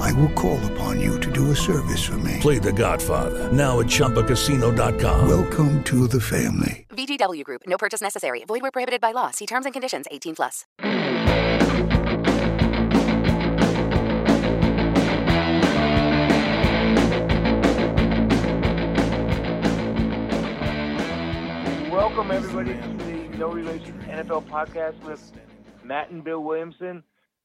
I will call upon you to do a service for me. Play The Godfather now at ChumbaCasino.com. Welcome to the family. VGW Group. No purchase necessary. Void where prohibited by law. See terms and conditions. 18 plus. Welcome everybody to the No Relation NFL podcast with Matt and Bill Williamson.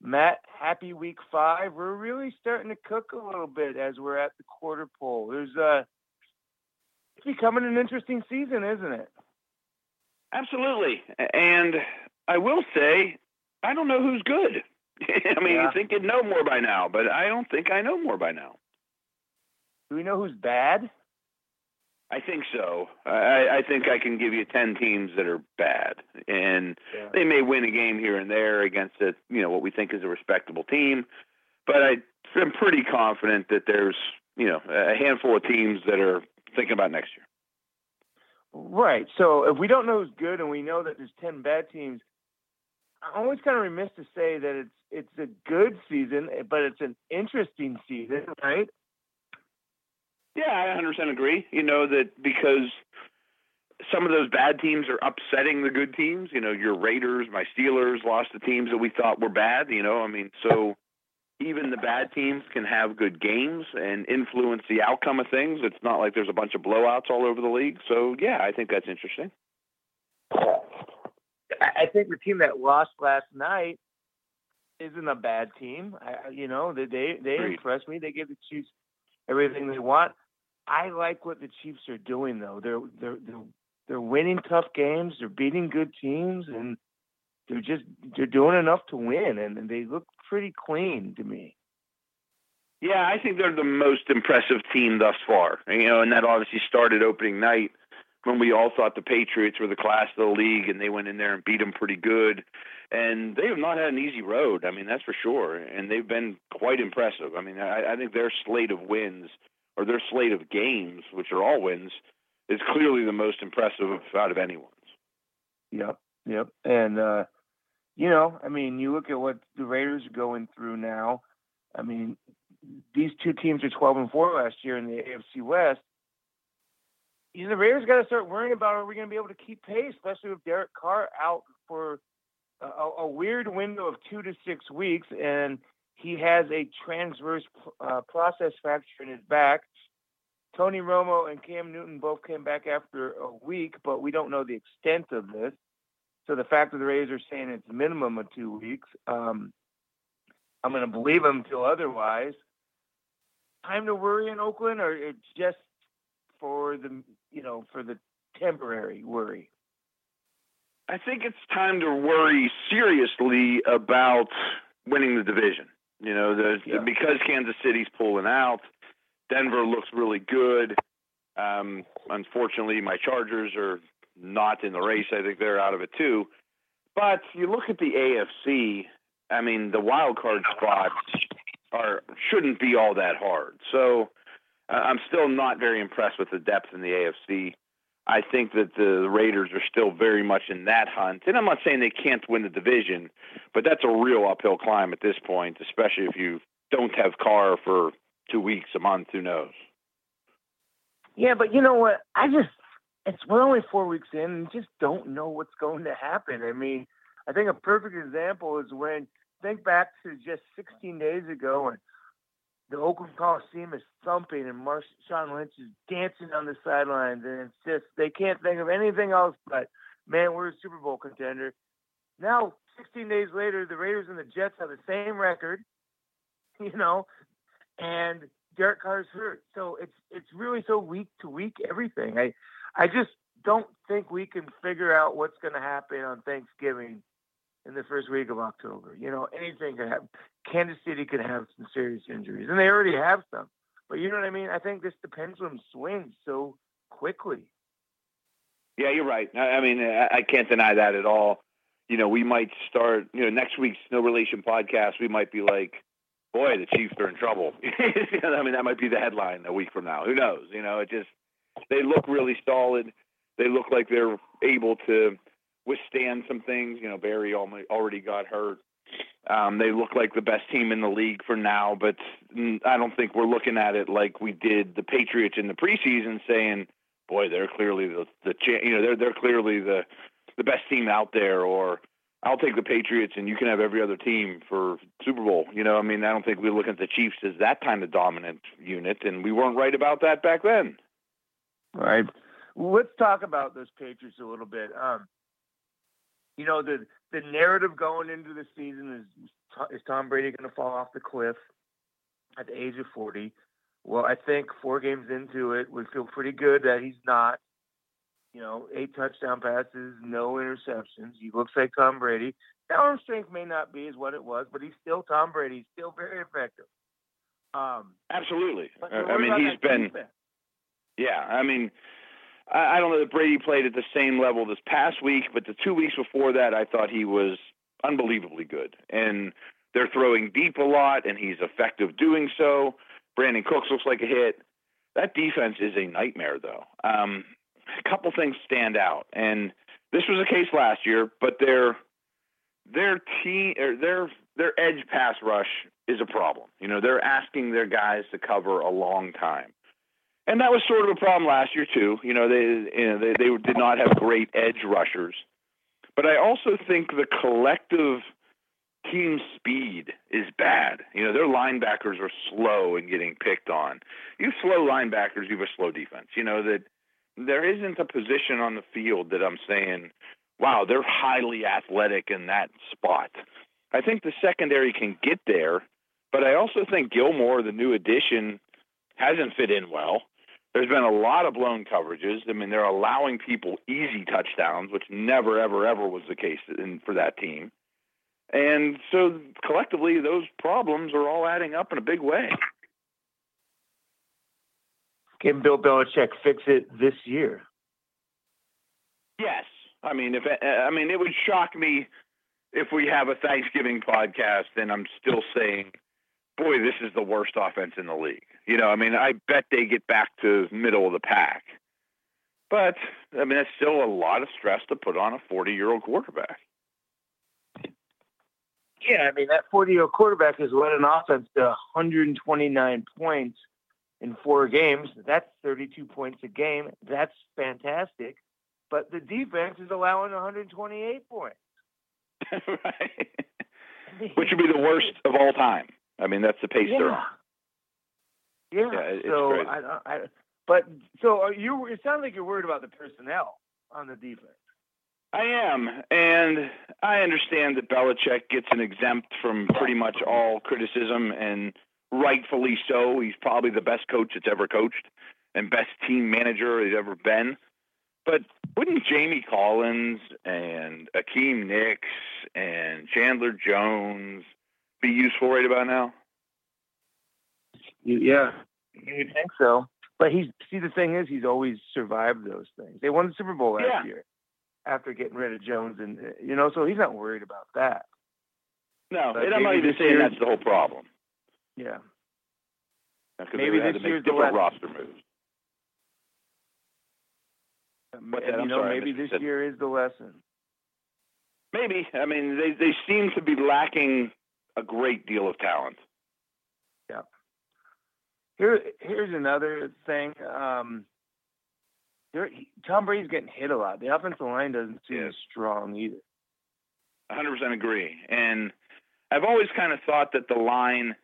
Matt, happy week five. We're really starting to cook a little bit as we're at the quarter pole. There's uh it's becoming an interesting season, isn't it? Absolutely. And I will say, I don't know who's good. I mean, Yeah. you think you'd know more by now, but I don't think I know more by now. Do we know who's bad? I think so. I, I think I can give you ten teams that are bad, and Yeah. they may win a game here and there against a you know what we think is a respectable team, but I, I'm pretty confident that there's you know a handful of teams that are thinking about next year. Right. So if we don't know who's good and we know that there's ten bad teams, I'm always kind of remiss to say that it's it's a good season, but it's an interesting season, right? Yeah, I 100% agree. You know that because some of those bad teams are upsetting the good teams. You know, your Raiders, my Steelers lost to teams that we thought were bad. You know, I mean, so even the bad teams can have good games and influence the outcome of things. It's not like there's a bunch of blowouts all over the league. So yeah, I think that's interesting. I think the team that lost last night isn't a bad team. I, I- you know, they they, they impressed me. They give the Chiefs everything they want. I like what the Chiefs are doing, though. They're they're they're, they're winning tough games. They're beating good teams, and they're just they're doing enough to win, and, and they look pretty clean to me. Yeah, I think they're the most impressive team thus far. You know, and that obviously started opening night when we all thought the Patriots were the class of the league, and they went in there and beat them pretty good. And they have not had an easy road. I mean, that's for sure. And they've been quite impressive. I mean, I, I think their slate of wins or their slate of games, which are all wins, is clearly the most impressive out of anyone's. Yep, yep. And uh, you know, I mean, you look at what the Raiders are going through now. I mean, these two teams are twelve and four last year in the AFC West. You know, the Raiders got to start worrying about are we going to be able to keep pace, especially with Derek Carr out for a, a weird window of two to six weeks, and he has a transverse uh, process fracture in his back. Tony Romo and Cam Newton both came back after a week, but we don't know the extent of this. So the fact that the Rays are saying it's minimum of two weeks, um, I'm going to believe them until otherwise. Time to worry in Oakland, or it's just for the you know for the temporary worry. I think it's time to worry seriously about winning the division. You know, the, Yeah. because Kansas City's pulling out, Denver looks really good. Um, unfortunately, my Chargers are not in the race. I think they're out of it too. But you look at the AFC. I mean, the wild card spots are shouldn't be all that hard. So uh, I'm still not very impressed with the depth in the AFC. I think that the Raiders are still very much in that hunt. And I'm not saying they can't win the division, but that's a real uphill climb at this point, especially if you don't have Carr for two weeks, a month, who knows? Yeah, but you know what? I just it's we're only four weeks in and just don't know what's going to happen. I mean, I think a perfect example is when think back to just 16 days ago when the Oakland Coliseum is thumping and Marshawn Lynch is dancing on the sidelines and it's just they can't think of anything else but man, we're a Super Bowl contender. Now, 16 days later, the Raiders and the Jets have the same record, you know, and Derek Carr's hurt. So it's it's really so week to week everything. I I just don't think we can figure out what's going to happen on Thanksgiving in the first week of October. You know, anything could happen. Kansas City could have some serious injuries, and they already have some. But you know what I mean? I think this the pendulum swings so quickly. Yeah, you're right. I, mean, I, I can't deny that at all. You know, we might start. You know, next week's No Relation podcast. We might be like, boy, the Chiefs are in trouble. I mean, that might be the headline a week from now. Who knows? You know, it just they look really solid. They look like they're able to withstand some things. You know, Berry already got hurt. Um, they look like the best team in the league for now, but I don't think we're looking at it like we did the Patriots in the preseason, saying, "Boy, they're clearly the the you know they're they're clearly the the best team out there," or I'll take the Patriots and you can have every other team for Super Bowl. You know, I mean, I don't think we look at the Chiefs as that kind of dominant unit, and we weren't right about that back then. Right. Let's talk about those Patriots a little bit. Um, you know, the the narrative going into the season is is Tom Brady going to fall off the cliff at the age of 40? Well, I think four games into it, we feel pretty good that he's not. You know, eight touchdown passes, no interceptions. He looks like Tom Brady. Now, arm strength may not be as what it was, but he's still Tom Brady. He's still very effective. Um, Absolutely. I mean, he's been. Defense. Yeah, I mean, I, don't know that Brady played at the same level this past week, but the two weeks before that, I thought he was unbelievably good. And they're throwing deep a lot, and he's effective doing so. Brandin Cooks looks like a hit. That defense is a nightmare, though. Um, a couple things stand out, and this was the case last year, but their their team their their edge pass rush is a problem. You know, they're asking their guys to cover a long time and that was sort of a problem last year too. You know, they you know they, they did not have great edge rushers, but I also think the collective team speed is bad. You know, their linebackers are slow and getting picked on. You slow linebackers, you have a slow defense. You know that there isn't a position on the field that I'm saying, wow, they're highly athletic in that spot. I think the secondary can get there, but I also think Gilmore, the new addition, hasn't fit in well. There's been a lot of blown coverages. I mean, they're allowing people easy touchdowns, which never, ever, ever was the case in, for that team. And so collectively, those problems are all adding up in a big way. Can Bill Belichick fix it this year? Yes. I mean, if I mean, it would shock me if we have a Thanksgiving podcast and I'm still saying boy, this is the worst offense in the league. You know, I mean, I bet they get back to middle of the pack. But I mean, that's still a lot of stress to put on a 40 year old quarterback. Yeah, I mean, that 40 year old quarterback has led an offense to 129 points in four games. That's 32 points a game. That's fantastic. But the defense is allowing 128 points. right. Which would be the worst of all time. I mean, that's the pace yeah. they're on. Yeah. yeah so. I, I, but so are you? It sounds like you're worried about the personnel on the defense. I am, and I understand that Belichick gets an exempt from pretty much all criticism, and rightfully so. He's probably the best coach that's ever coached and best team manager he's ever been. But wouldn't Jamie Collins and Akiem Hicks and Chandler Jones be useful right about now? Yeah, you'd think so. But he's see the thing is he's always survived those things. They won the Super Bowl last yeah. year after getting rid of Jones, and uh, you know, so he's not worried about that. No, but and I'm not even saying that's the whole problem. Yeah. Maybe this year's different roster moves. And, you know, sorry, maybe this year is the lesson. Maybe. I mean, they they seem to be lacking a great deal of talent. Yeah. Here, here's another thing. Um, there, Tom Brady's getting hit a lot. The offensive line doesn't seem strong either. 100% agree. And I've always kind of thought that the line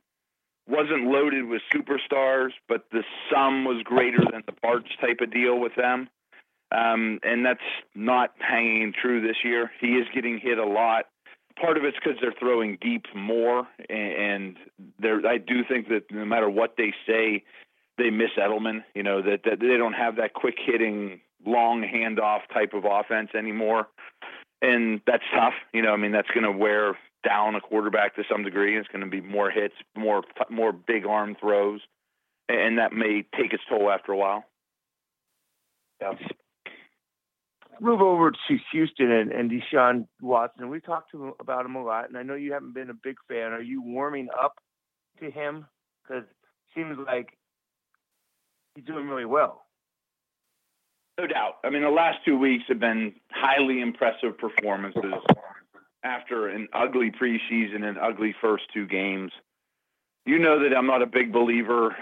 wasn't loaded with superstars, but the sum was greater than the parts type of deal with them. Um, and that's not hanging true this year. He is getting hit a lot part of it's because they're throwing deep more, and I do think that no matter what they say, they miss Edelman. You know that, that they don't have that quick hitting, long handoff type of offense anymore, and that's tough. You know, I mean that's going to wear down a quarterback to some degree. It's going to be more hits, more more big arm throws, and that may take its toll after a while. Yeah. Move over to Houston and, and Deshaun Watson. We talked to him about him a lot, and I know you haven't been a big fan. Are you warming up to him? Because it seems like he's doing really well. No doubt. I mean, the last two weeks have been highly impressive performances after an ugly preseason and ugly first two games. You know that I'm not a big believer,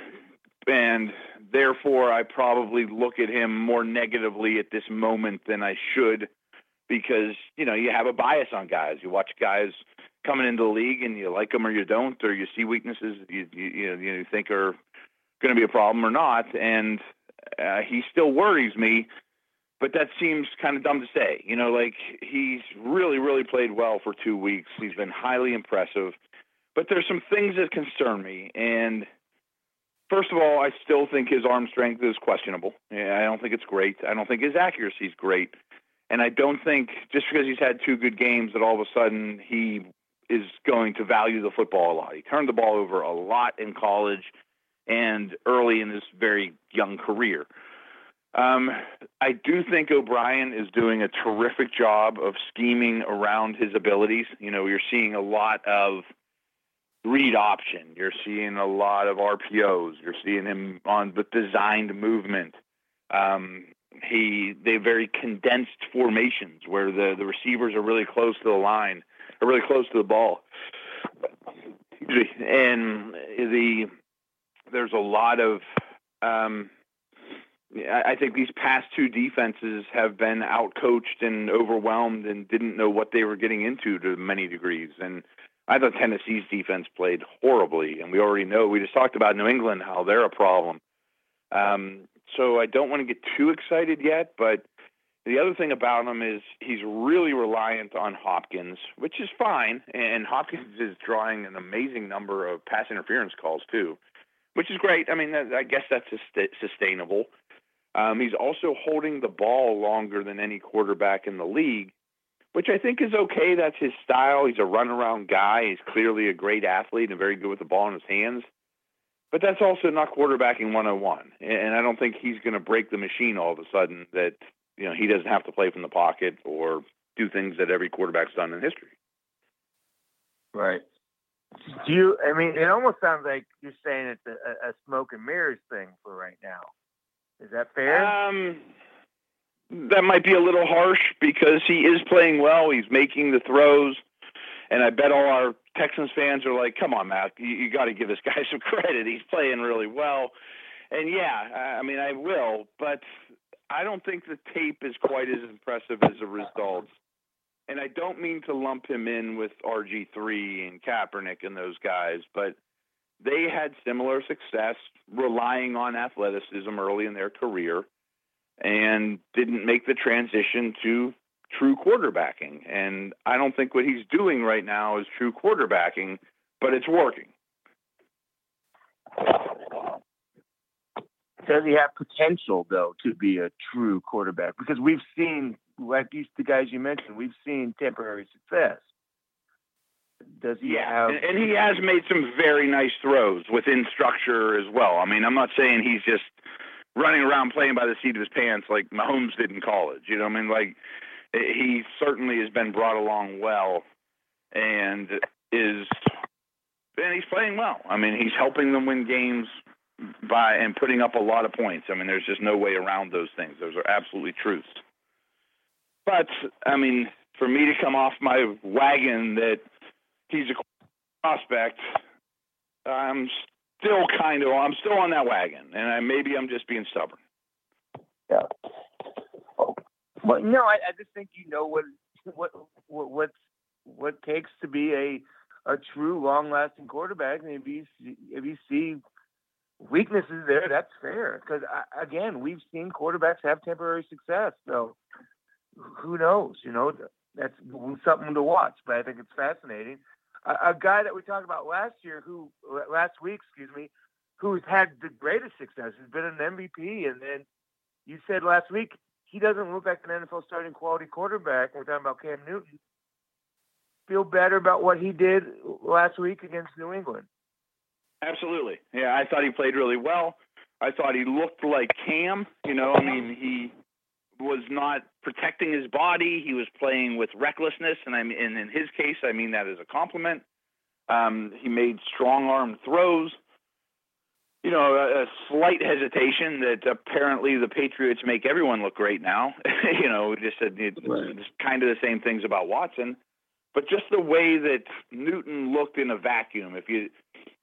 and therefore I probably look at him more negatively at this moment than I should because, you know, you have a bias on guys. You watch guys coming into the league and you like them or you don't, or you see weaknesses you, you, you, know, you think are going to be a problem or not. And uh, he still worries me but that seems kind of dumb to say. You know, like he's really, really played well for two weeks. He's been highly impressive, but there's some things that concern me. And first of all, I still think his arm strength is questionable. I don't think it's great. I don't think his accuracy is great. And I don't think just because he's had two good games that all of a sudden he is going to value the football a lot. He turned the ball over a lot in college and early in his very young career. Um, I do think O'Brien is doing a terrific job of scheming around his abilities. You know, you're seeing a lot of read option. You're seeing a lot of RPOs. You're seeing him on the designed movement. Um, he they very condensed formations where the the receivers are really close to the line, are really close to the ball, and the there's a lot of um, I think these past two defenses have been outcoached and overwhelmed and didn't know what they were getting into to many degrees. And I thought Tennessee's defense played horribly, and we already know. We just talked about New England how they're a problem. Um, so I don't want to get too excited yet, but the other thing about him is he's really reliant on Hopkins, which is fine. And Hopkins is drawing an amazing number of pass interference calls too, which is great. I mean, I guess that's sustainable. Um, he's also holding the ball longer than any quarterback in the league, which I think is okay. That's his style. He's a runaround guy. He's clearly a great athlete and very good with the ball in his hands. But that's also not quarterbacking 101. And I don't think he's going to break the machine all of a sudden that, you know, he doesn't have to play from the pocket or do things that every quarterback's done in history. Right. Do you, I mean, it almost sounds like you're saying it's a, a smoke and mirrors thing for right now. Is that fair? Um, that might be a little harsh because he is playing well. He's making the throws, and I bet all our Texans fans are like, "Come on, Matt, you, you got to give this guy some credit. He's playing really well." And yeah, I mean, I will, but I don't think the tape is quite as impressive as the results. And I don't mean to lump him in with RG3 and Kaepernick and those guys, but they had similar success relying on athleticism early in their career and didn't make the transition to true quarterbacking. And I don't think what he's doing right now is true quarterbacking, but it's working. Does he have potential though to be a true quarterback? Because we've seen, like these the guys you mentioned, we've seen temporary success. Does he yeah, have? And, and he has made some very nice throws within structure as well. I mean, I'm not saying he's just running around playing by the seat of his pants like Mahomes did in college. You know, I mean, like he certainly has been brought along well, and is and he's playing well. I mean, he's helping them win games by and putting up a lot of points. I mean, there's just no way around those things. Those are absolutely truths. But I mean, for me to come off my wagon that he's a prospect. I'm still kind of I'm still on that wagon, and I, maybe I'm just being stubborn. Yeah. But no, I, I just think you know what what what what's what takes to be a a true long lasting quarterback, and if you see, if you see weaknesses there, that's fair. Because again, we've seen quarterbacks have temporary success, so who knows? You know, that's something to watch. But I think it's fascinating a, a guy that we talked about last year, who last week, excuse me, who's had the greatest success, has been an MVP, and then you said last week he doesn't look like an NFL starting quality quarterback. We're talking about Cam Newton. Feel better about what he did last week against New England. Absolutely. Yeah, I thought he played really well. I thought he looked like Cam. You know, I mean, he was not protecting his body. He was playing with recklessness, and I mean, and in his case, I mean that as a compliment. Um, he made strong arm throws. You know, a, a slight hesitation that apparently the Patriots make everyone look great now. you know, we just said it's, Right. it's kind of the same things about Watson, but just the way that Newton looked in a vacuum. If you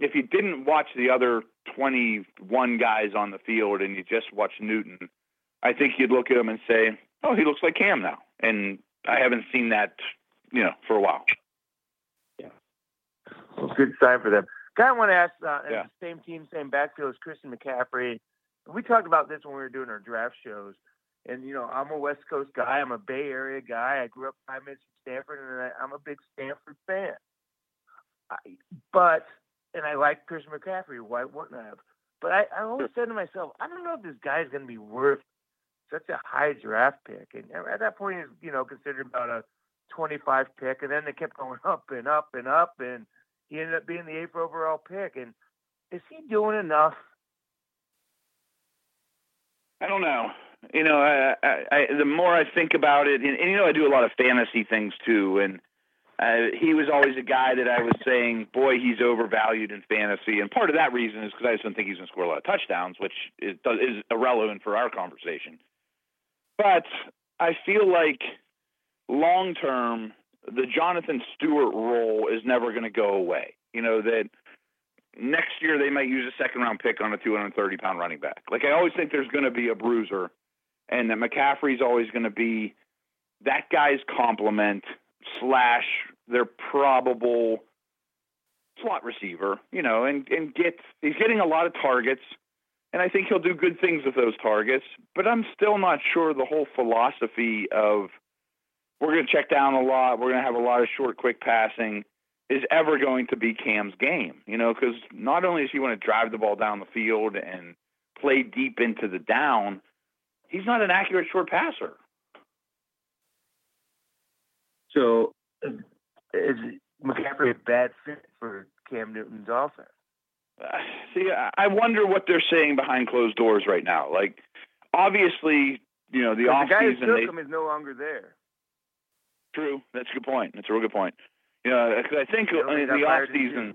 if you didn't watch the other 21 guys on the field and you just watched Newton, I think you'd look at him and say, "Oh, he looks like Cam now." And I haven't seen that, you know, for a while. Well, good sign for them. Guy I want to ask, uh, Yeah. the same team, same backfield as Christian McCaffrey. We talked about this when we were doing our draft shows. And, you know, I'm a West Coast guy. I'm a Bay Area guy. I grew up five minutes from Stanford, and I, I'm a big Stanford fan. I, but, and I like Christian McCaffrey. Why wouldn't I have? But I, I always said to myself, I don't know if this guy is going to be worth such a high draft pick. And at that point, he's, you know, considered about a 25 pick. And then they kept going up and up and up. And he ended up being the eighth overall pick. And is he doing enough? I don't know. You know, I, I, I, the more I think about it, and, and you know, I do a lot of fantasy things too, and uh, he was always a guy that I was saying, boy, he's overvalued in fantasy, and part of that reason is because I just don't think he's going to score a lot of touchdowns, which is, is irrelevant for our conversation. But I feel like long term, the Jonathan Stewart role is never going to go away. You know that next year they might use a second round pick on a 230 pound running back. Like I always think there's going to be a bruiser, and that McCaffrey's always going to be that guy's complement slash their probable slot receiver. You know, and and get he's getting a lot of targets. And I think he'll do good things with those targets, but I'm still not sure the whole philosophy of we're going to check down a lot, we're going to have a lot of short, quick passing is ever going to be Cam's game, you know, because not only does he want to drive the ball down the field and play deep into the down, he's not an accurate short passer. So is McCaffrey a bad fit for Cam Newton's offense? See, I- I wonder what they're saying behind closed doors right now. Like, obviously, you know, the off the guy who season. took They, him is no longer there. true, that's a good point. That's a real good point. You know, I think They only in the off season.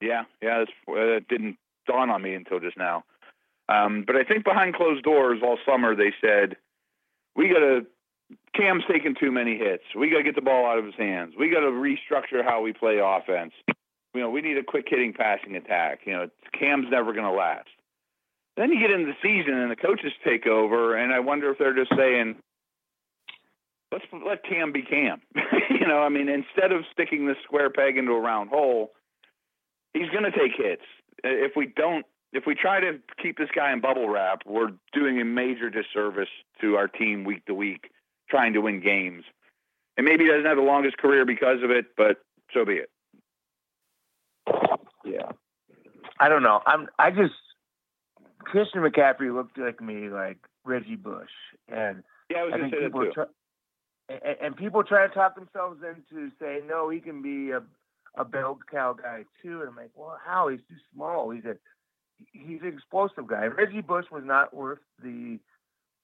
Yeah, yeah, that's, uh, that didn't dawn on me until just now. Um, but I think behind closed doors all summer they said, we got to, Cam's taking too many hits. We got to get the ball out of his hands. We got to restructure how we play offense. You know, we need a quick hitting passing attack. You know, Cam's never going to last. Then you get into the season and the coaches take over, and I wonder if they're just saying, let's let Cam be Cam. you know, I mean, instead of sticking this square peg into a round hole, he's going to take hits. If we don't, if we try to keep this guy in bubble wrap, we're doing a major disservice to our team week to week, trying to win games. And maybe he doesn't have the longest career because of it, but so be it. Yeah. I don't know. I'm. I just Christian McCaffrey looked like me like Reggie Bush, and Yeah, I was I think to say that people too. try, and, and people try to talk themselves into saying no, he can be a a bell cow guy too. And I'm like, well, how? He's too small. He's a he's an explosive guy. Reggie Bush was not worth the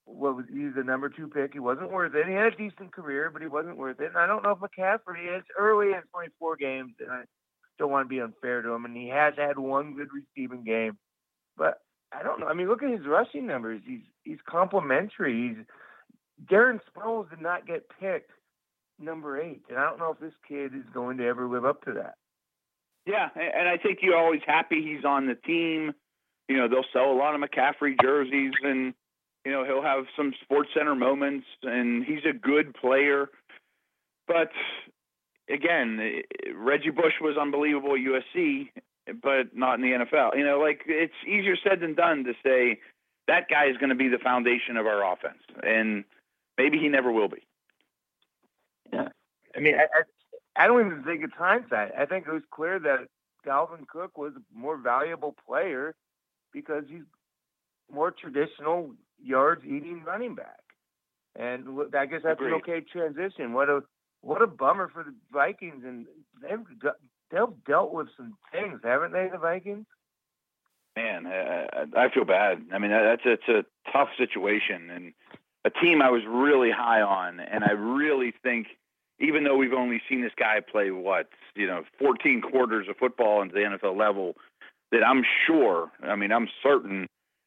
what was he's the number two pick. He wasn't worth it. He had a decent career, but he wasn't worth it. And I don't know if McCaffrey is early in 24 games, and I don't want to be unfair to him. And he has had one good receiving game, but I don't know. I mean, look at his rushing numbers. He's he's complimentary. He's Darren Sproles did not get picked number eight, and I don't know if this kid is going to ever live up to that. Yeah, and I think you're always happy he's on the team. You know, they'll sell a lot of McCaffrey jerseys, and you know he'll have some Sports Center moments, and he's a good player. But again, Reggie Bush was unbelievable at USC, but not in the NFL. You know, like it's easier said than done to say that guy is going to be the foundation of our offense, and maybe he never will be. Yeah, I mean, I, I, I don't even think it's hindsight. I think it was clear that Dalvin Cook was a more valuable player because he's more traditional yards eating running back. And I guess that's an okay transition. What a what a bummer for the Vikings, and they've they've dealt with some things, haven't they? The Vikings. Man, uh, I feel bad. I mean, that's it's a tough situation, and a team I was really high on, and I really think, even though we've only seen this guy play what you know 14 quarters of football into the NFL level, that I'm sure, I mean, I'm certain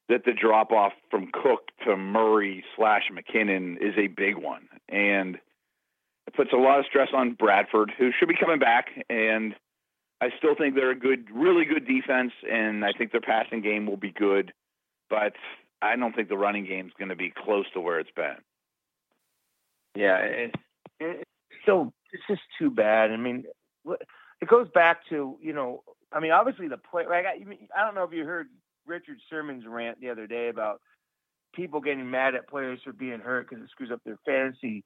that the drop off from Cook to Murray slash McKinnon is a big one, and it puts a lot of stress on Bradford, who should be coming back, and I still think they're a good, really good defense, and I think their passing game will be good, but I don't think the running game is going to be close to where it's been. Yeah, it, it, so it's just too bad. I mean, it goes back to you know, I mean, obviously the play. Like I, I don't know if you heard Richard Sherman's rant the other day about people getting mad at players for being hurt because it screws up their fantasy,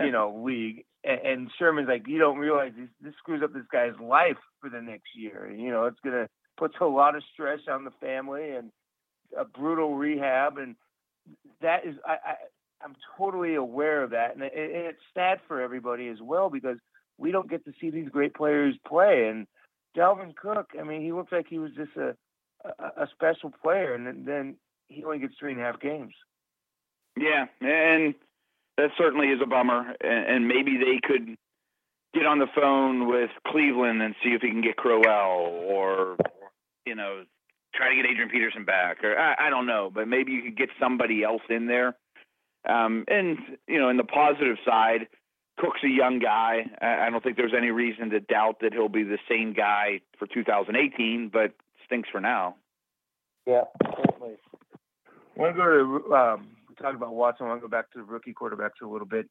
you know, league. And, and Sherman's like, you don't realize this, this screws up this guy's life for the next year. You know, it's gonna puts a lot of stress on the family and a brutal rehab, and that is I, I I'm totally aware of that, and, it, and it's sad for everybody as well because we don't get to see these great players play. And Dalvin Cook, I mean, he looks like he was just a a, a special player, and then he only gets three and a half games. Yeah, and that certainly is a bummer. And, and maybe they could get on the phone with Cleveland and see if he can get Crowell, or you know, try to get Adrian Peterson back, or I, I don't know, but maybe you could get somebody else in there. Um, and you know, in the positive side, Cook's a young guy. I, I don't think there's any reason to doubt that he'll be the same guy for 2018, but stinks for now. Yeah, certainly. I want to go to um, talk about Watson. I want to go back to the rookie quarterbacks a little bit.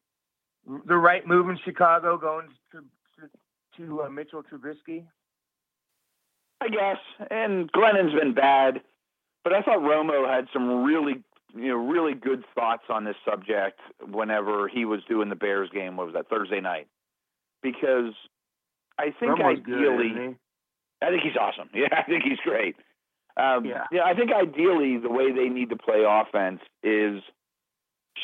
The right move in Chicago going to to, to uh, Mitchell Trubisky. I guess. And Glennon's been bad, but I thought Romo had some really, you know, really good thoughts on this subject whenever he was doing the Bears game. What was that Thursday night? Because I think Romo's ideally, good, I think he's awesome. Yeah, I think he's great. Um, Yeah. yeah, I think ideally the way they need to play offense is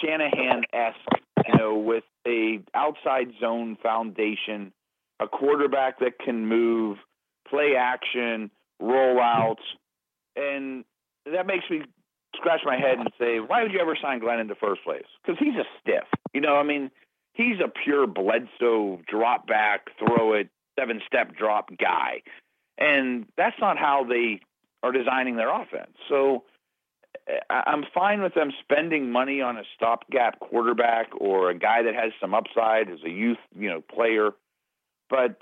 Shanahan esque, you know, with a outside zone foundation, a quarterback that can move, play action, roll outs, and that makes me scratch my head and say, why would you ever sign Glennon the first place? Because he's a stiff. You know, I mean, he's a pure Bledsoe drop back, throw it, seven step drop guy. And that's not how they are designing their offense. So I'm fine with them spending money on a stopgap quarterback or a guy that has some upside as a youth, you know, player. But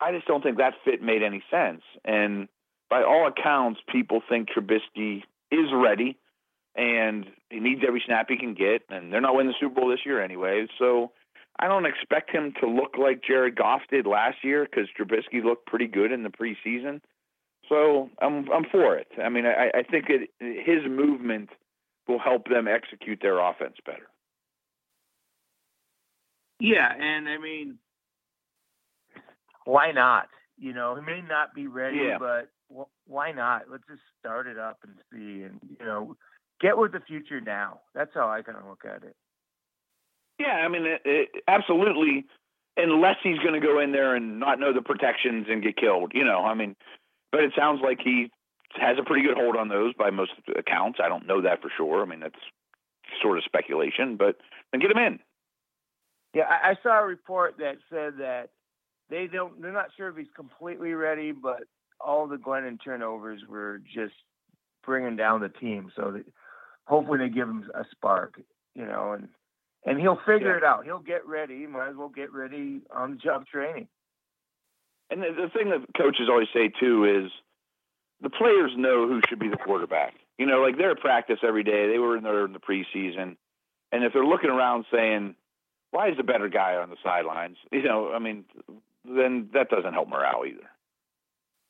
I just don't think that fit made any sense. And by all accounts, people think Trubisky is ready and he needs every snap he can get. And they're not winning the Super Bowl this year anyway. So I don't expect him to look like Jared Goff did last year because Trubisky looked pretty good in the preseason. So I'm I'm for it. I mean, I, I think it, his movement will help them execute their offense better. Yeah, and I mean, why not? You know, he may not be ready, Yeah. but wh- why not? Let's just start it up and see, and you know, get with the future now. That's how I kind of look at it. Yeah, I mean, it, it, absolutely. Unless he's going to go in there and not know the protections and get killed, you know. I mean, but it sounds like he has a pretty good hold on those by most accounts. I don't know that for sure. I mean, that's sort of speculation, but then get him in. Yeah, I, I saw a report that said that they don't. They're not sure if he's completely ready, but all the Glennon turnovers were just bringing down the team. So that hopefully they give him a spark, you know, and and he'll figure Yeah. it out. He'll get ready. Might as well get ready on the job training. And the, the thing that coaches always say too is the players know who should be the quarterback. You know, like they're at practice every day. They were in there in the preseason, and if they're looking around saying, "Why is the better guy on the sidelines?" You know, I mean, then that doesn't help morale either.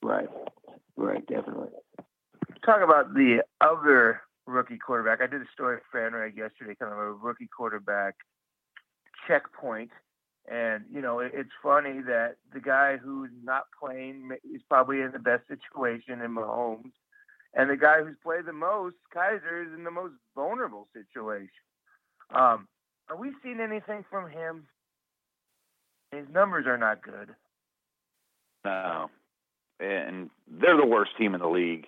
Right. Right. Definitely. Talk about the other rookie quarterback. I did a story for FanRag yesterday, kind of a rookie quarterback checkpoint. And, you know, it, it's funny that the guy who's not playing is probably in the best situation in Mahomes. And the guy who's played the most, Kizer, is in the most vulnerable situation. Um, are we seeing anything from him? His numbers are not good. No, and they're the worst team in the league.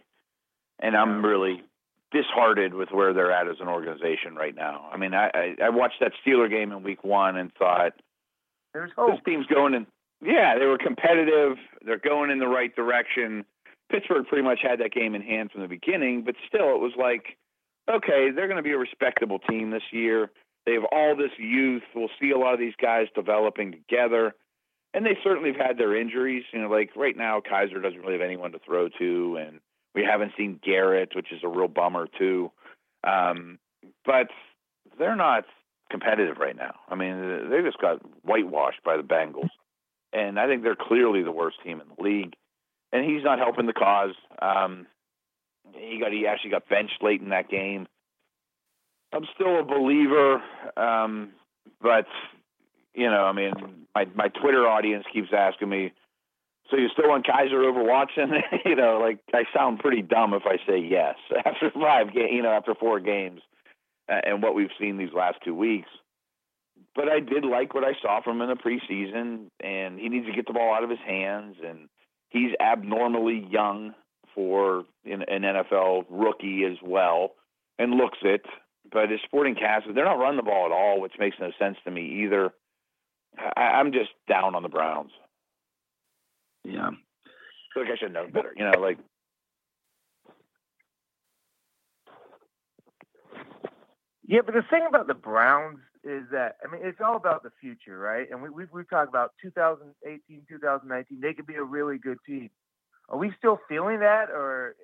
And I'm really, disheartened with where they're at as an organization right now. I mean, I, I, I watched that Steeler game in Week One and thought There's hope. this team's going in. Yeah, they were competitive. They're going in the right direction. Pittsburgh pretty much had that game in hand from the beginning, but still, it was like, okay, they're going to be a respectable team this year. They have all this youth. We'll see a lot of these guys developing together. And they certainly have had their injuries. You know, like right now, Kizer doesn't really have anyone to throw to, and we haven't seen Garrett, which is a real bummer too. Um, but they're not competitive right now. I mean, they just got whitewashed by the Bengals, and I think they're clearly the worst team in the league. And he's not helping the cause. Um, he got he actually got benched late in that game. I'm still a believer, um, but you know, I mean, my my Twitter audience keeps asking me, "So you're still want Kizer over Watson?" you know, like I sound pretty dumb if I say yes after five game, you know, after four games, and what we've seen these last two weeks. But I did like what I saw from him in the preseason, and he needs to get the ball out of his hands, and he's abnormally young for an, an NFL rookie as well, and looks it. But his sporting cast, they're not running the ball at all, which makes no sense to me either. I, I'm just down on the Browns. Yeah. I feel like I should know better. You know, like Yeah, but the thing about the Browns is that I mean it's all about the future, right? And we we've, we've talked about 2018, 2019. They could be a really good team. Are we still feeling that, or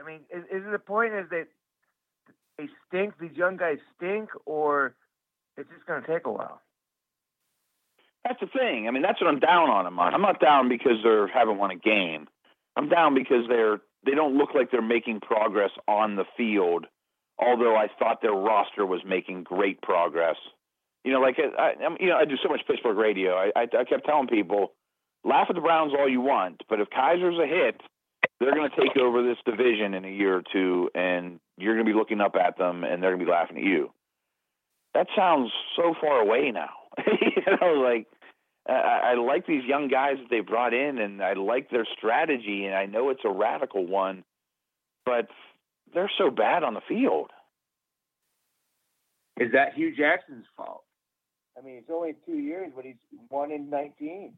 I mean, is, is the point is that they stink? These young guys stink, or it's just going to take a while? that's the thing. I mean, that's what I'm down on them on. I'm not down because they're haven't won a game. I'm down because they're they don't look like they're making progress on the field. Although I thought their roster was making great progress. You know, like I, I'm, you know, I do so much Pittsburgh radio. I, I, I kept telling people, laugh at the Browns all you want, but if Kizer's a hit, they're going to take over this division in a year or two, and you're going to be looking up at them, and they're going to be laughing at you. That sounds so far away now. you know, like I, I like these young guys that they brought in, and I like their strategy, and I know it's a radical one, but they're so bad on the field. Is that Hue Jackson's fault? I mean, it's only two years, but he's one in 19.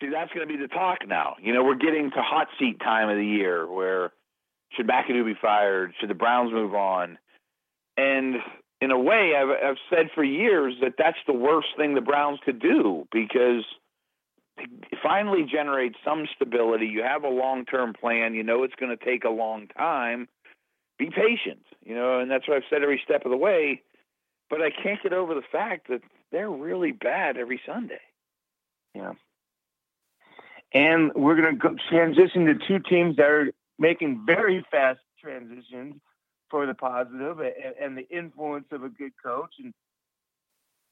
See, that's going to be the talk now. You know, we're getting to hot seat time of the year where should McAdoo be fired? Should the Browns move on? And in a way, I've, I've said for years that that's the worst thing the Browns could do because it finally generates some stability. You have a long term plan. You know it's going to take a long time. Be patient, you know, and that's what I've said every step of the way. But I can't get over the fact that they're really bad every Sunday. Yeah. And we're going to transition to two teams that are making very fast transitions for the positive and, and the influence of a good coach. And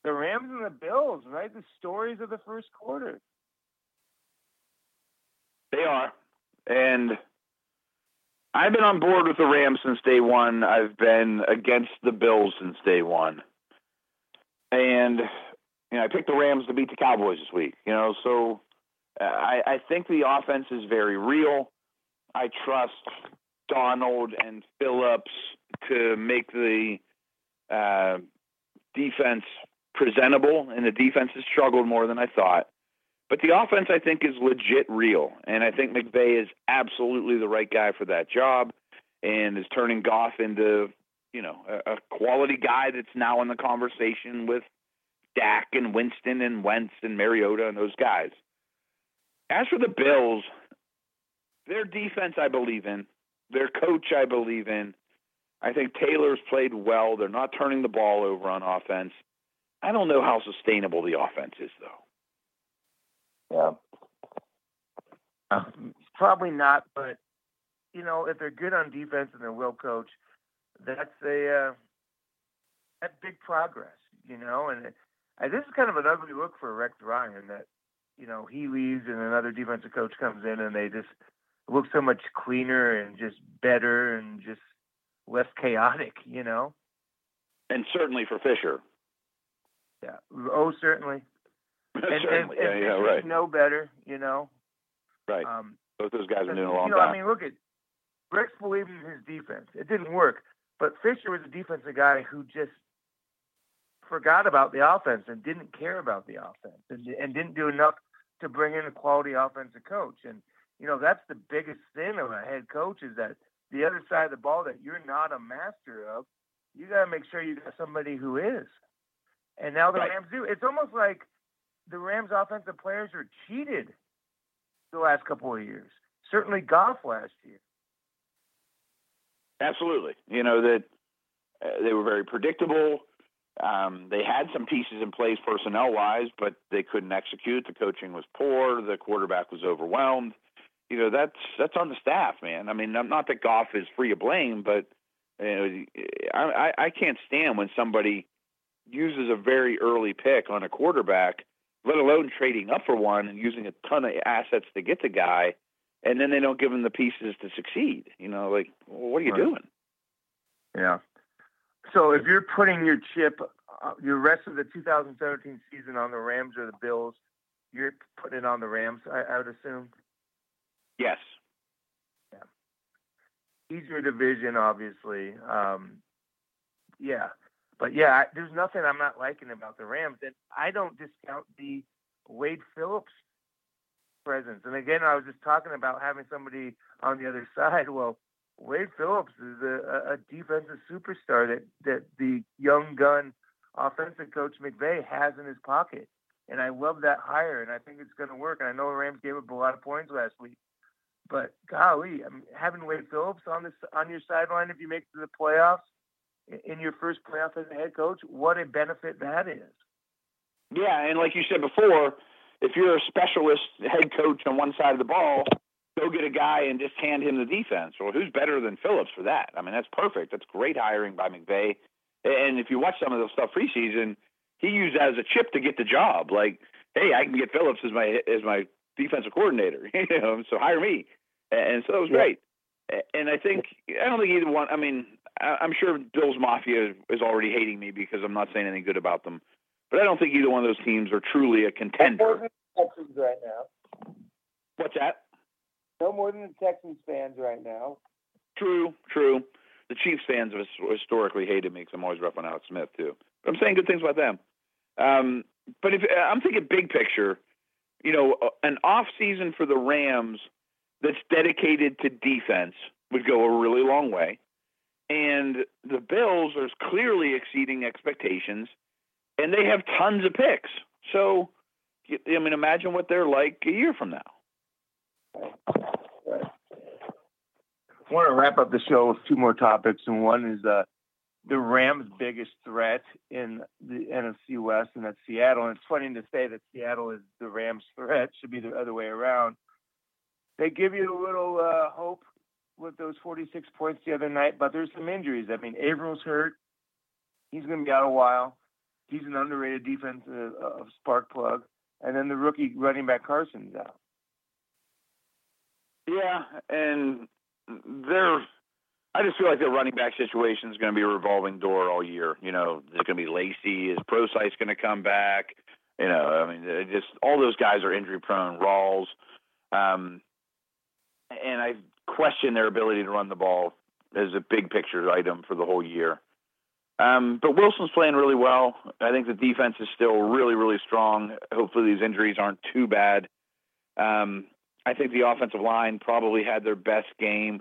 the Rams and the Bills, right? The stories of the first quarter. They are. And I've been on board with the Rams since day one. I've been against the Bills since day one. And you know, I picked the Rams to beat the Cowboys this week. You know, so uh, I, I think the offense is very real. I trust Donald and Phillips to make the uh, defense presentable, and the defense has struggled more than I thought. But the offense, I think, is legit real, and I think McVay is absolutely the right guy for that job, and is turning Goff into, you know, a, a quality guy that's now in the conversation with Dak and Winston and Wentz and Mariota and those guys. As for the Bills, their defense, I believe in. Their coach, I believe in. I think Taylor's played well. They're not turning the ball over on offense. I don't know how sustainable the offense is, though. Yeah. Uh, probably not, but you know, if they're good on defense and they're well coached, that's a uh, that's big progress. You know, and uh, this is kind of an ugly look for Rex Ryan that you know he leaves and another defensive coach comes in and they just look so much cleaner and just better and just less chaotic. You know. And certainly for Fisher. Yeah. Oh, certainly. And, certainly. and, and yeah, yeah, right. Know better, you know. Right. Um, Both those guys been doing a long you know, time. I mean, look at Rex believed in his defense. It didn't work, But Fisher was a defensive guy who just forgot about the offense and didn't care about the offense and, and didn't do enough to bring in a quality offensive coach. And you know that's the biggest sin of a head coach is that the other side of the ball that you're not a master of, you got to make sure you got somebody who is. And now the Right. Rams do. It's almost like the Rams offensive players are cheated the last couple of years. Certainly Goff last year. Absolutely. You know that uh, they were very predictable. Um, they had some pieces in place personnel wise, but they couldn't execute. The coaching was poor. The quarterback was overwhelmed. You know that's that's on the staff, man. I mean, not that Goff is free of blame, but you know, I I can't stand when somebody uses a very early pick on a quarterback, let alone trading up for one and using a ton of assets to get the guy, and then they don't give him the pieces to succeed. You know, like well, what are you Right. doing? Yeah. So if you're putting your chip, uh, your rest of the 2017 season on the Rams or the Bills, you're putting it on the Rams, I, I would assume. Yes. Easier division, obviously. Um, yeah. But yeah, I, there's nothing I'm not liking about the Rams. And I don't discount the Wade Phillips presence. And again, I was just talking about having somebody on the other side. Well, Wade Phillips is a, a- defensive superstar that, that the young gun offensive coach McVay has in his pocket. And I love that hire, and I think it's going to work. And I know the Rams gave up a lot of points last week, but golly, I mean, having Wade Phillips on this on your sideline if you make it to the playoffs in your first playoff as a head coach, what a benefit that is. Yeah, and like you said before, if you're a specialist head coach on one side of the ball, go get a guy and just hand him the defense. Well, who's better than Phillips for that? I mean, that's perfect. That's great hiring by McVay. And if you watch some of the stuff preseason, he used that as a chip to get the job. Like, hey, I can get Phillips as my as my defensive coordinator. you know, so hire me. And so that was great. And I think I don't think either one. I mean, I'm sure Bills Mafia is already hating me because I'm not saying anything good about them. But I don't think either one of those teams are truly a No more contender. than the Texans right now. What's that? No more than the Texans fans right now. True, true. The Chiefs fans have historically hated me because I'm always roughing out Smith too. But I'm saying good things about them. Um, but if I'm thinking big picture, you know, an off season for the Rams that's dedicated to defense would go a really long way. And the Bills are clearly exceeding expectations, and they have tons of picks. So, I mean, imagine what they're like a year from now. I want to wrap up the show with two more topics, and one is uh, the Rams' biggest threat in the NFC West, and that's Seattle. And it's funny to say that Seattle is the Rams' threat; should be the other way around. They give you a little uh, hope with those 46 points the other night, but there's some injuries. I mean, Avril's hurt; he's going to be out a while. He's an underrated defensive uh, spark plug, and then the rookie running back Carson's out. Yeah, and they're. I just feel like their running back situation is going to be a revolving door all year. You know, there's going to be Lacy. Is Prosise going to come back? You know, I mean, just all those guys are injury prone. Rawls, um, and I question their ability to run the ball as a big picture item for the whole year. Um, but Wilson's playing really well. I think the defense is still really, really strong. Hopefully, these injuries aren't too bad. Um, I think the offensive line probably had their best game,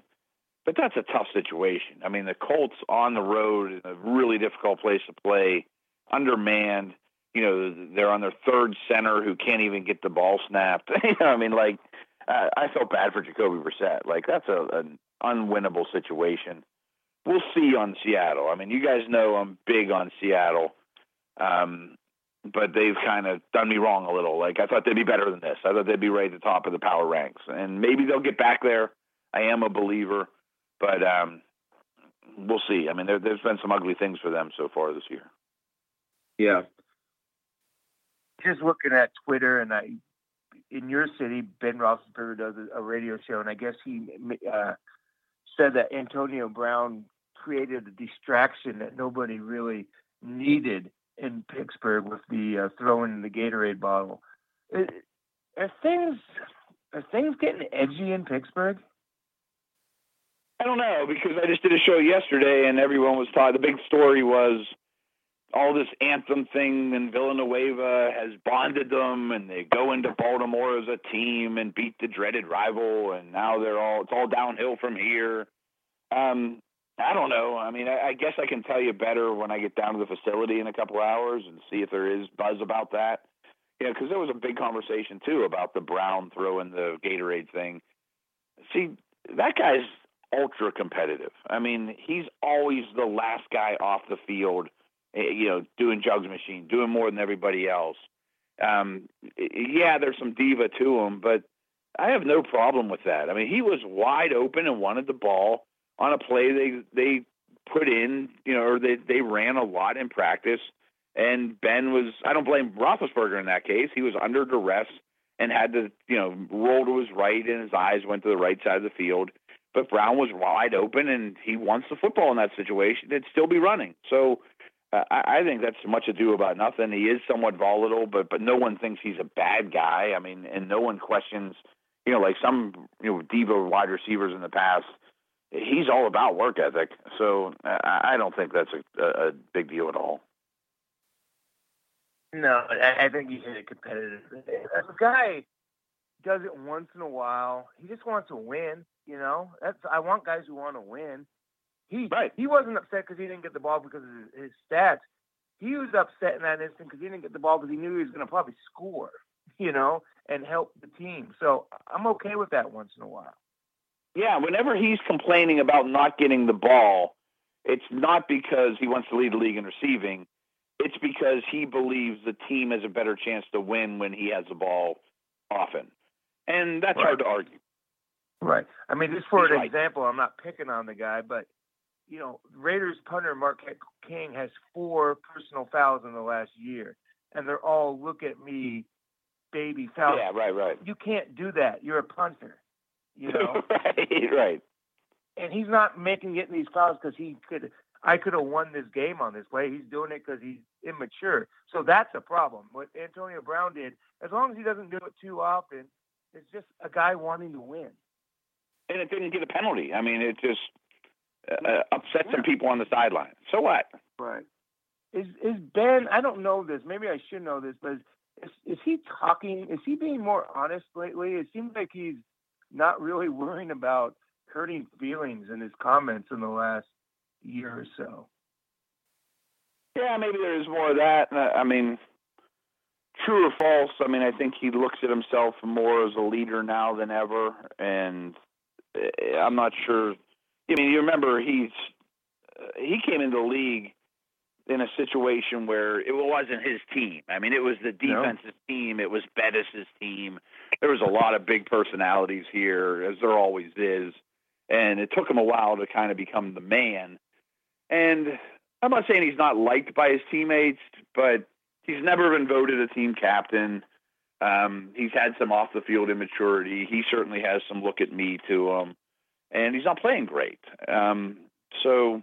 but that's a tough situation. I mean, the Colts on the road in a really difficult place to play, undermanned. You know, they're on their third center who can't even get the ball snapped. you know, I mean, like, uh, I felt bad for Jacoby Brissett. Like, that's a, an unwinnable situation. We'll see on Seattle. I mean, you guys know I'm big on Seattle. Um, but they've kind of done me wrong a little. Like I thought they'd be better than this. I thought they'd be right at the top of the power ranks, and maybe they'll get back there. I am a believer, but um, we'll see. I mean, there, there's been some ugly things for them so far this year. Yeah. Just looking at Twitter, and I, in your city, Ben Roethlisberger does a, radio show, and I guess he uh, said that Antonio Brown created a distraction that nobody really needed in Pittsburgh with the uh, throwing the Gatorade bottle. Uh, Are things are things getting edgy in Pittsburgh? I don't know because I just did a show yesterday and everyone was talking. The big story was all this anthem thing and Villanueva has bonded them and they go into Baltimore as a team and beat the dreaded rival and now they're all it's all downhill from here. Um, I don't know. I mean, I, I guess I can tell you better when I get down to the facility in a couple hours and see if there is buzz about that. Yeah, because there was a big conversation too about the Brown throwing the Gatorade thing. See, that guy's ultra competitive. I mean, he's always the last guy off the field you know, doing jugs machine, doing more than everybody else. Um, yeah, there's some diva to him, but I have no problem with that. I mean, he was wide open and wanted the ball on a play they they put in, you know, or they they ran a lot in practice. And Ben was I don't blame Roethlisberger in that case. He was under duress and had to, you know, roll to his right and his eyes went to the right side of the field. But Brown was wide open and he wants the football in that situation. It'd still be running. So I, I think that's much ado about nothing. He is somewhat volatile, but but no one thinks he's a bad guy. I mean, and no one questions, you know, like some you know diva wide receivers in the past. He's all about work ethic, so I, I don't think that's a, a big deal at all. No, I, I think he's a competitive. Guy does it once in a while. He just wants to win. You know, that's I want guys who want to win. He right. he wasn't upset because he didn't get the ball because of his, his stats. He was upset in that instant because he didn't get the ball because he knew he was going to probably score, you know, and help the team. So I'm okay with that once in a while. Yeah, whenever he's complaining about not getting the ball, it's not because he wants to lead the league in receiving. It's because he believes the team has a better chance to win when he has the ball often. And that's right. hard to argue. Right. I mean, just for He's an right. example, I'm not picking on the guy, but you know, Raiders punter Marquette King has four personal fouls in the last year, and they're all look at me, baby fouls. Yeah, right, right. You can't do that. You're a punter. You know, right, right. And he's not making it in these fouls because he could. I could have won this game on this play. He's doing it because he's immature. So that's a problem. What Antonio Brown did, as long as he doesn't do it too often, it's just a guy wanting to win. And it didn't get a penalty. I mean, it just uh, upset some people on the sideline. So what? Right. Is is Ben? I don't know this. Maybe I should know this, but is is he talking? Is he being more honest lately? It seems like he's not really worrying about hurting feelings in his comments in the last year or so. Yeah, maybe there is more of that. I mean, true or false? I mean, I think he looks at himself more as a leader now than ever, and eh, I'm not sure I mean, you remember he's uh, he came into the league in a situation where it wasn't his team. I mean, it was the defense's no. team. It was Bettis's team. There was a lot of big personalities here, as there always is, and it took him a while to kind of become the man. And I'm not saying he's not liked by his teammates, but he's never been voted a team captain. Um, he's had some off the field immaturity. He certainly has some look at me to him and he's not playing great. Um, so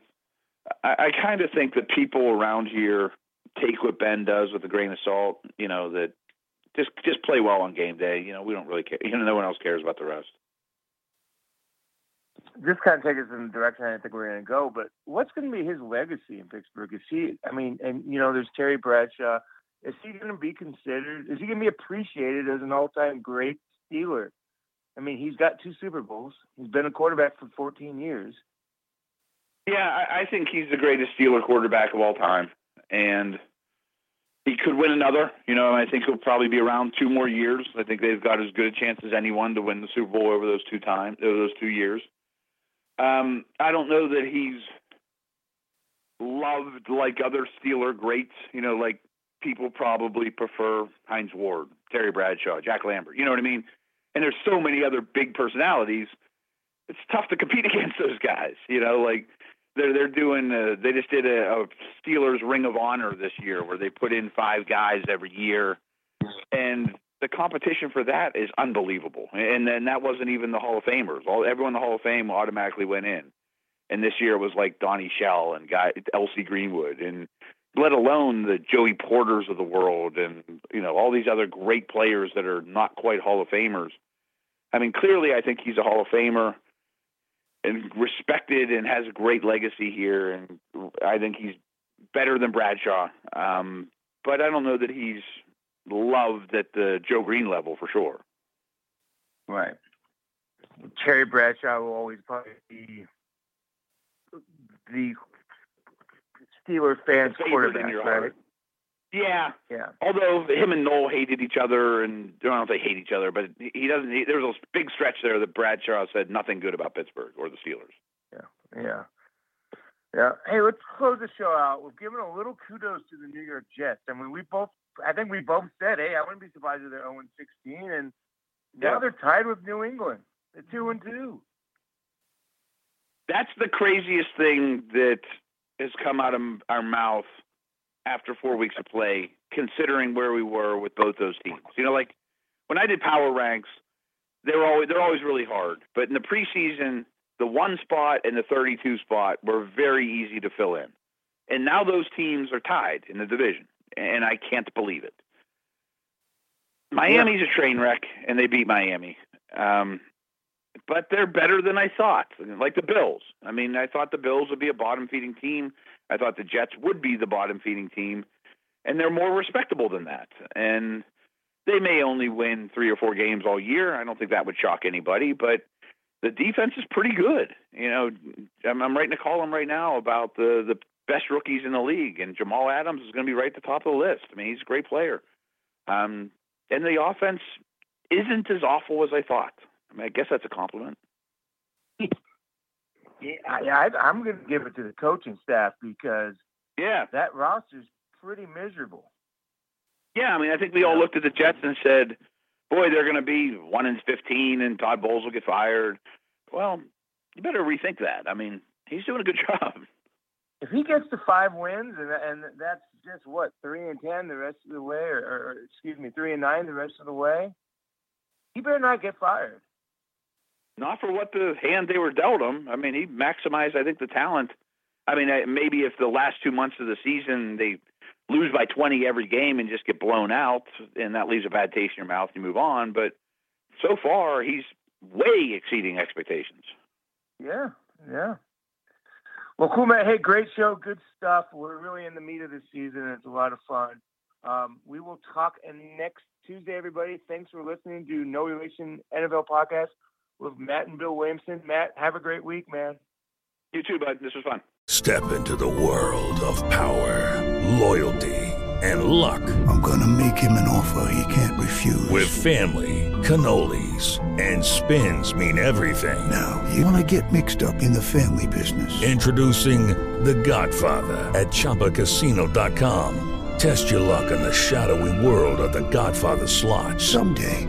I, I kind of think that people around here take what Ben does with a grain of salt. You know that just just play well on game day. You know we don't really care. You know no one else cares about the rest. This kind of takes us in the direction I think we're going to go. But what's going to be his legacy in Pittsburgh? Is he? I mean, and you know, there's Terry Bradshaw. Is he going to be considered? Is he going to be appreciated as an all-time great Steeler? I mean, he's got two Super Bowls. He's been a quarterback for 14 years. Yeah, I, I think he's the greatest Steeler quarterback of all time, and he could win another. You know, I think he'll probably be around two more years. I think they've got as good a chance as anyone to win the Super Bowl over those two times, over those two years. Um, I don't know that he's loved like other Steeler greats. You know, like people probably prefer Hines Ward, Terry Bradshaw, Jack Lambert. You know what I mean? And there's so many other big personalities. It's tough to compete against those guys. You know, like they're they're doing. Uh, they just did a, a Steelers Ring of Honor this year, where they put in five guys every year, and the competition for that is unbelievable. And then that wasn't even the Hall of Famers. All everyone in the Hall of Fame automatically went in. And this year was like Donnie Shell and guy L.C. Greenwood, and let alone the Joey Porters of the world, and you know all these other great players that are not quite Hall of Famers. I mean, clearly, I think he's a Hall of Famer. and respected and has a great legacy here. And I think he's better than Bradshaw. Um, but I don't know that he's loved at the Joe Greene level for sure. Right. Terry Bradshaw will always probably be the Steeler fans quarterback, right? Heart. Yeah, yeah. Although him and Noll hated each other, and I don't know if they hate each other, but he doesn't. He, there was a big stretch there that Bradshaw said nothing good about Pittsburgh or the Steelers. Yeah, yeah, yeah. Hey, let's close the show out. We've given a little kudos to the New York Jets. I mean, we both. I think we both said, "Hey, I wouldn't be surprised if they're 0 16," and now they're tied with New England. They're two and two. That's the craziest thing that has come out of our mouth after four weeks of play, considering where we were with both those teams. You know, like when I did power ranks, they're always they're always really hard. But in the preseason, the one spot and the 32 spot were very easy to fill in. And now those teams are tied in the division, and I can't believe it. Miami's a train wreck, and they beat Miami. Um, but they're better than I thought. Like the Bills. I mean, I thought the Bills would be a bottom feeding team. I thought the Jets would be the bottom feeding team, and they're more respectable than that. And they may only win three or four games all year. I don't think that would shock anybody, but the defense is pretty good. You know, I'm, I'm writing a column right now about the the best rookies in the league, and Jamal Adams is going to be right at the top of the list. I mean, he's a great player. Um, and the offense isn't as awful as I thought. I mean, I guess that's a compliment. Yeah, I, I'm going to give it to the coaching staff because yeah, that roster's pretty miserable. Yeah, I mean, I think we all looked at the Jets and said, "Boy, they're going to be one in fifteen, and Todd Bowles will get fired." Well, you better rethink that. I mean, he's doing a good job. If he gets to five wins, and and that's just what three and ten the rest of the way, or, or excuse me, three and nine the rest of the way, he better not get fired. Not for what the hand they were dealt him. I mean, he maximized, I think, the talent. I mean, maybe if the last two months of the season they lose by 20 every game and just get blown out, and that leaves a bad taste in your mouth, you move on. But so far, he's way exceeding expectations. Yeah, yeah. Well, cool, man. Hey, great show. Good stuff. We're really in the meat of the season. It's a lot of fun. Um, we will talk next Tuesday, everybody. Thanks for listening to No Relation NFL podcast with Matt and Bill Williamson. Matt, have a great week, man. You too, bud. This was fun. Step into the world of power, loyalty, and luck. I'm going to make him an offer he can't refuse. With family, cannolis, and spins mean everything. Now, you want to get mixed up in the family business. Introducing The Godfather at ChumbaCasino.com. Test your luck in the shadowy world of The Godfather slot. Someday.